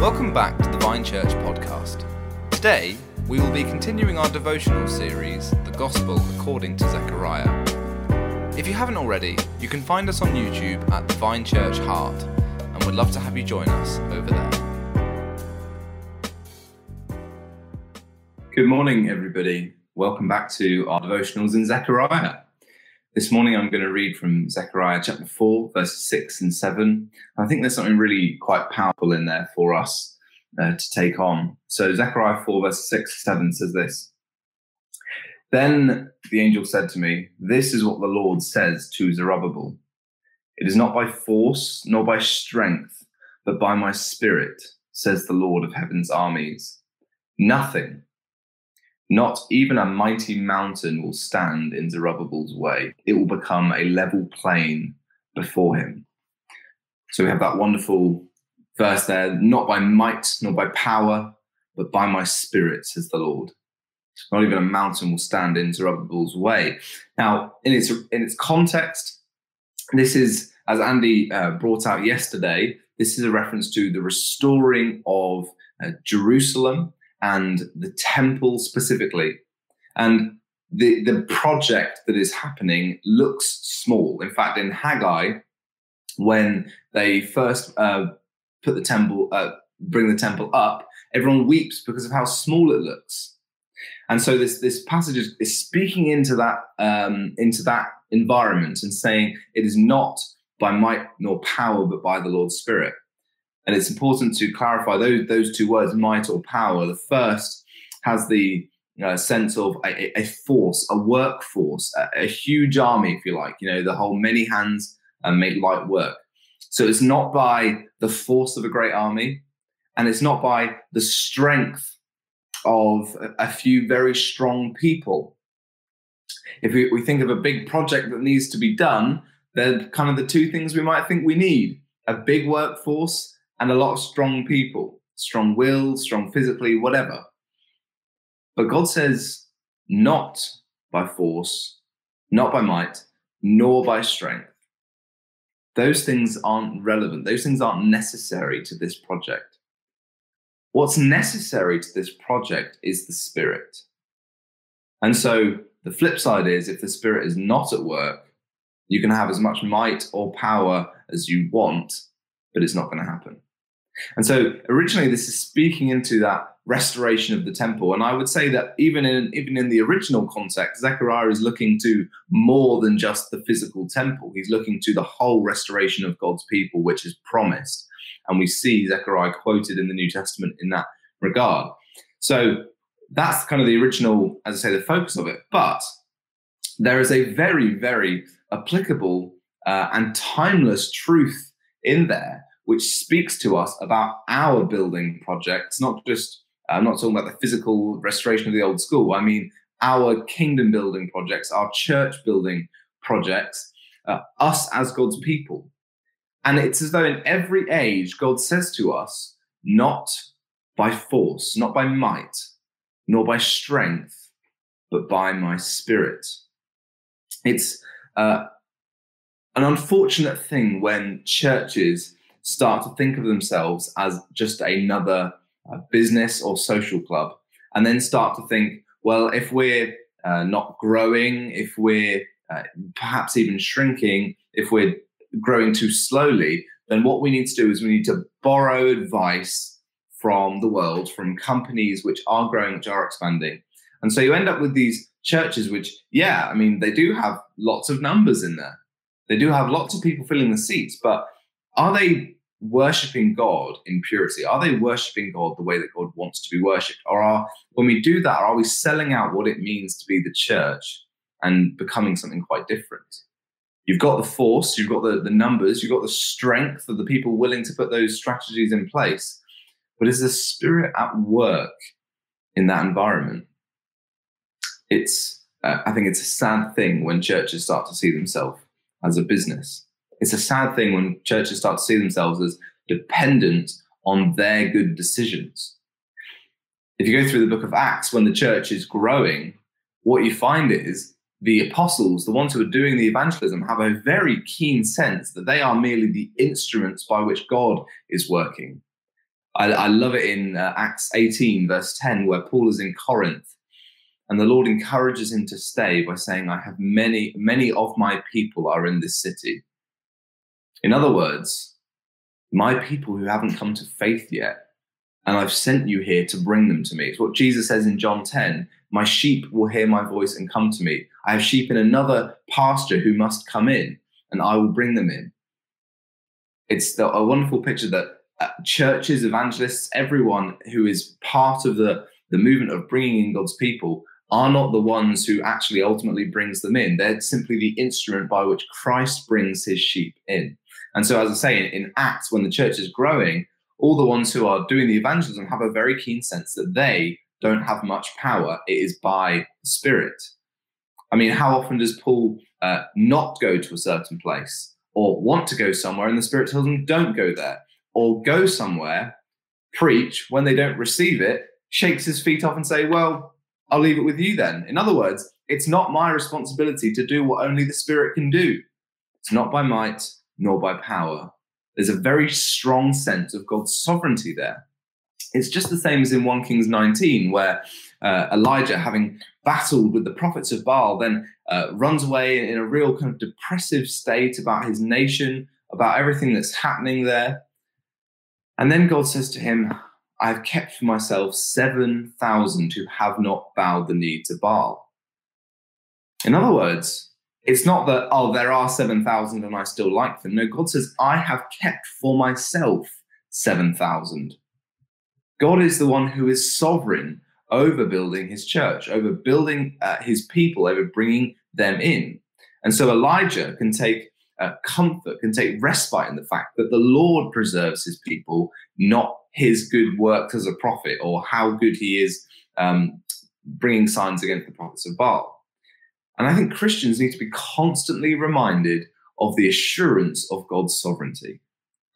Welcome back to the Vine Church podcast. Today, we will be continuing our devotional series, The Gospel According to Zechariah. If you haven't already, you can find us on YouTube at the Vine Church Heart, and we'd love to have you join us over there. Good morning, everybody. Welcome back to our devotionals in Zechariah. This morning I'm going to read from Zechariah chapter 4, verses 6 and 7. I think there's something really quite powerful in there for us uh, to take on. So, Zechariah 4, verses 6 and 7 says this Then the angel said to me, This is what the Lord says to Zerubbabel It is not by force nor by strength, but by my spirit, says the Lord of heaven's armies. Nothing not even a mighty mountain will stand in Zerubbabel's way. It will become a level plain before him. So we have that wonderful verse there not by might nor by power, but by my spirit, says the Lord. Not even a mountain will stand in Zerubbabel's way. Now, in its in its context, this is as Andy uh, brought out yesterday. This is a reference to the restoring of uh, Jerusalem and the temple specifically. And the, the project that is happening looks small. In fact, in Haggai, when they first uh, put the temple, uh, bring the temple up, everyone weeps because of how small it looks. And so this this passage is, is speaking into that um, into that environment and saying it is not by might nor power, but by the Lord's Spirit. And it's important to clarify those, those two words, might or power. The first has the uh, sense of a, a, force, a workforce, a, a, huge army, if you like. You know, the whole many hands uh, make light work. So it's not by the force of a great army, and it's not by the strength of a, few very strong people. If we, we think of a big project that needs to be done, they're kind of the two things we might think we need a big workforce and a lot of strong people, strong willed, strong physically, whatever. But God says, not by force, not by might, nor by strength. Those things aren't relevant. Those things aren't necessary to this project. What's necessary to this project is the Spirit. And so the flip side is if the Spirit is not at work, you can have as much might or power as you want, but it's not going to happen. And so originally this is speaking into that restoration of the temple. And I would say that even in even in the original context, Zechariah is looking to more than just the physical temple. He's looking to the whole restoration of God's people, which is promised. And we see Zechariah quoted in the New Testament in that regard. So that's kind of the original, as I say, the focus of it. But there is a very, very applicable uh, and timeless truth in there which speaks to us about our building projects, not just, I'm not talking about the physical restoration of the old school. I mean, our kingdom building projects, our church building projects, uh, us as God's people. And it's as though in every age, God says to us, not by force, not by might, nor by strength, but by my spirit. It's uh, an unfortunate thing when churches start to think of themselves as just another uh, business or social club, and then start to think, well, if we're uh, not growing, if we're uh, perhaps even shrinking, if we're growing too slowly, then what we need to do is we need to borrow advice from the world, from companies which are growing, which are expanding. And so you end up with these churches, which, yeah, I mean, they do have lots of numbers in there. They do have lots of people filling the seats, but are they worshiping God in purity? Are they worshiping God the way that God wants to be worshipped? Or are, when we do that, are we selling out what it means to be the church and becoming something quite different? You've got the force, you've got the, the numbers, you've got the strength of the people willing to put those strategies in place. But is the spirit at work in that environment? It's, uh, I think it's a sad thing when churches start to see themselves as a business it's a sad thing when churches start to see themselves as dependent on their good decisions. If you go through the book of Acts, when the church is growing, what you find is the apostles, the ones who are doing the evangelism, have a very keen sense that they are merely the instruments by which God is working. I, I love it in uh, Acts 18, verse 10, where Paul is in Corinth and the Lord encourages him to stay by saying, I have many, many of my people are in this city. In other words, my people who haven't come to faith yet, and I've sent you here to bring them to me. It's what Jesus says in John 10 My sheep will hear my voice and come to me. I have sheep in another pasture who must come in, and I will bring them in. It's the, a wonderful picture that uh, churches, evangelists, everyone who is part of the, the movement of bringing in God's people are not the ones who actually ultimately brings them in. They're simply the instrument by which Christ brings his sheep in. And so, as I say, in, Acts, when the church is growing, all the ones who are doing the evangelism have a very keen sense that they don't have much power. It is by the Spirit. I mean, how often does Paul uh, not go to a certain place or want to go somewhere and the Spirit tells him, don't go there? Or go somewhere, preach, when they don't receive it, shakes his feet off and say, well, I'll leave it with you then. In other words, it's not my responsibility to do what only the Spirit can do. It's not by might nor by power. There's a very strong sense of God's sovereignty there. It's just the same as in 1 Kings 19, where uh, Elijah, having battled with the prophets of Baal, then uh, runs away in a real kind of depressive state about his nation, about everything that's happening there. And then God says to him, I have kept for myself 7,000 who have not bowed the knee to Baal. In other words, it's not that, oh, there are 7,000 and I still like them. No, God says, I have kept for myself 7,000. God is the one who is sovereign over building his church, over building uh, his people, over bringing them in. And so Elijah can take uh, comfort, can take respite in the fact that the Lord preserves his people, not his good works as a prophet or how good he is um, bringing signs against the prophets of Baal. And I think Christians need to be constantly reminded of the assurance of God's sovereignty.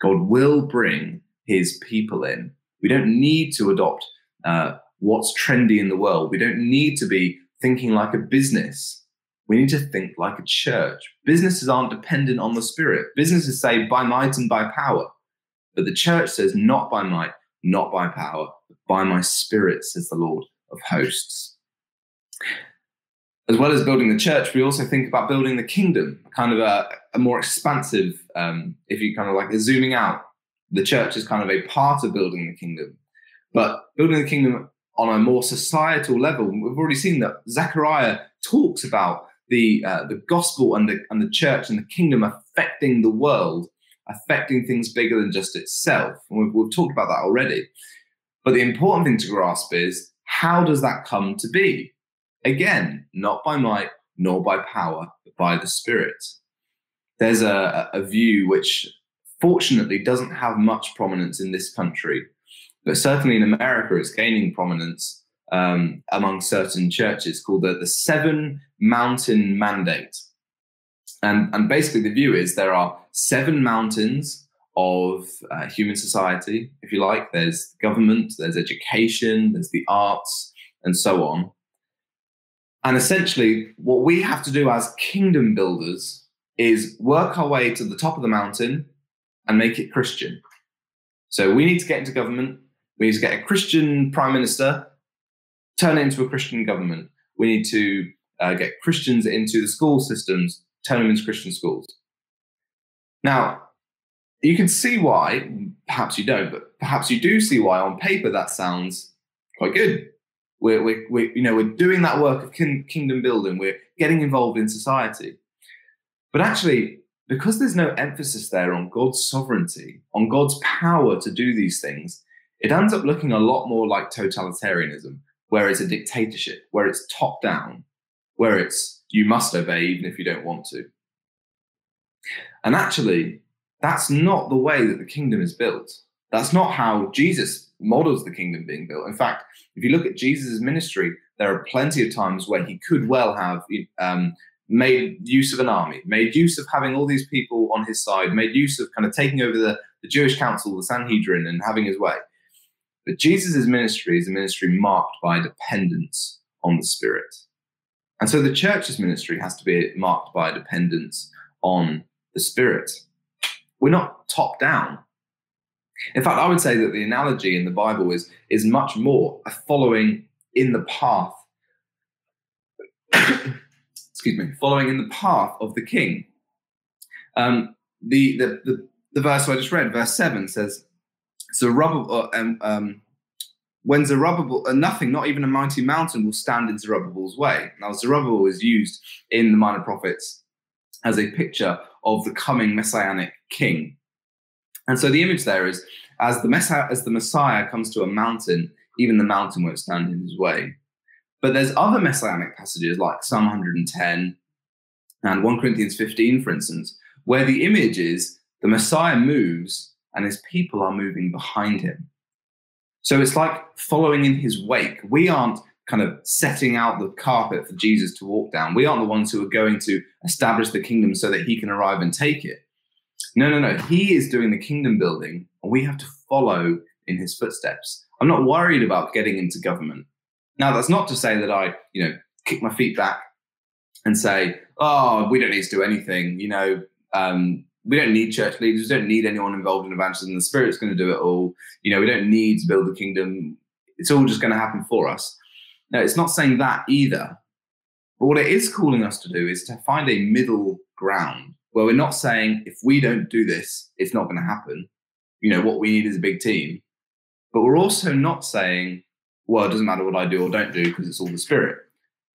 God will bring his people in. We don't need to adopt uh, what's trendy in the world. We don't need to be thinking like a business. We need to think like a church. Businesses aren't dependent on the spirit. Businesses say by might and by power. But the church says, not by might, not by power, but by my spirit, says the Lord of hosts. As well as building the church, we also think about building the kingdom, kind of a, a more expansive, um, if you kind of like zooming out, the church is kind of a part of building the kingdom. But building the kingdom on a more societal level, we've already seen that Zechariah talks about the uh, the gospel and the and the church and the kingdom affecting the world affecting things bigger than just itself. And we've, we've talked about that already. But the important thing to grasp is how does that come to be? Again, not by might nor by power, but by the Spirit. There's a, a view which fortunately doesn't have much prominence in this country, but certainly in America, it's gaining prominence um, among certain churches called the, the Seven Mountain Mandate. And, and basically, the view is there are seven mountains of uh, human society, if you like. There's government, there's education, there's the arts, and so on. And essentially, what we have to do as kingdom builders is work our way to the top of the mountain and make it Christian. So we need to get into government. We need to get a Christian prime minister, turn it into a Christian government. We need to uh, get Christians into the school systems, turn them into Christian schools. Now, you can see why, perhaps you don't, but perhaps you do see why on paper that sounds quite good. We're, we're, we're you know, we're doing that work of kin- kingdom building, we're getting involved in society. But actually, because there's no emphasis there on God's sovereignty, on God's power to do these things, it ends up looking a lot more like totalitarianism, where it's a dictatorship, where it's top down, where it's you must obey even if you don't want to. And actually, that's not the way that the kingdom is built. That's not how Jesus models the kingdom being built. In fact, if you look at Jesus' ministry, there are plenty of times where he could well have um, made use of an army, made use of having all these people on his side, made use of kind of taking over the, the Jewish council, the Sanhedrin, and having his way. But Jesus' ministry is a ministry marked by dependence on the Spirit. And so the church's ministry has to be marked by dependence on the Spirit. We're not top down. In fact, I would say that the analogy in the Bible is, is much more a following in the path. excuse me, following in the path of the king. Um, the, the, the, the verse I just read, verse 7 says, Zerubbabel, uh, um, um, when Zerubbabel, uh, nothing, not even a mighty mountain, will stand in Zerubbabel's way. Now, Zerubbabel is used in the Minor Prophets as a picture of the coming messianic king. And so the image there is as the Messiah, as the Messiah comes to a mountain, even the mountain won't stand in his way. But there's other messianic passages like Psalm 110 and 1 Corinthians 15, for instance, where the image is the Messiah moves and his people are moving behind him. So it's like following in his wake. We aren't kind of setting out the carpet for Jesus to walk down. We aren't the ones who are going to establish the kingdom so that he can arrive and take it. No, no, no. He is doing the kingdom building, and we have to follow in his footsteps. I'm not worried about getting into government. Now, that's not to say that I, you know, kick my feet back and say, "Oh, we don't need to do anything." You know, um, we don't need church leaders. We don't need anyone involved in evangelism. The Spirit's going to do it all. You know, we don't need to build the kingdom. It's all just going to happen for us. Now, it's not saying that either. But what it is calling us to do is to find a middle ground where we're not saying if we don't do this, it's not going to happen. You know, what we need is a big team. But we're also not saying, well, it doesn't matter what I do or don't do because it's all the spirit.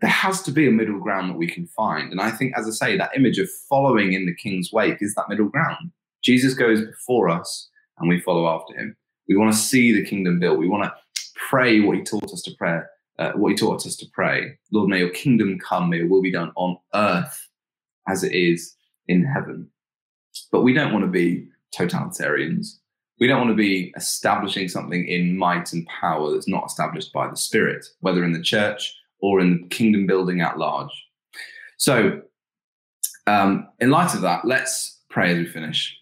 There has to be a middle ground that we can find. And I think, as I say, that image of following in the king's wake is that middle ground. Jesus goes before us and we follow after him. We want to see the kingdom built. We want to pray what he taught us to pray, uh, what he taught us to pray. Lord, may your kingdom come, may your will be done on earth as it is in heaven. But we don't want to be totalitarians. We don't want to be establishing something in might and power that's not established by the Spirit, whether in the church or in kingdom building at large. So, um, in light of that, let's pray as we finish.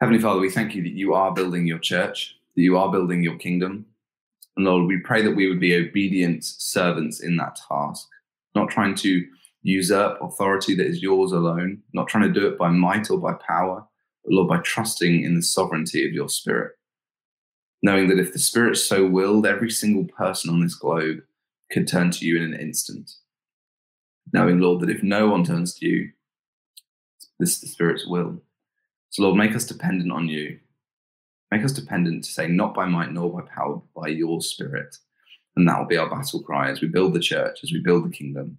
Heavenly Father, we thank you that you are building your church, that you are building your kingdom. And Lord, we pray that we would be obedient servants in that task, not trying to usurp authority that is yours alone, not trying to do it by might or by power, but Lord, by trusting in the sovereignty of your spirit. Knowing that if the spirit so willed, every single person on this globe could turn to you in an instant. Knowing, Lord, that if no one turns to you, this is the spirit's will. So, Lord, make us dependent on you. Make us dependent to say, not by might nor by power, but by your spirit. And that will be our battle cry as we build the church, as we build the kingdom.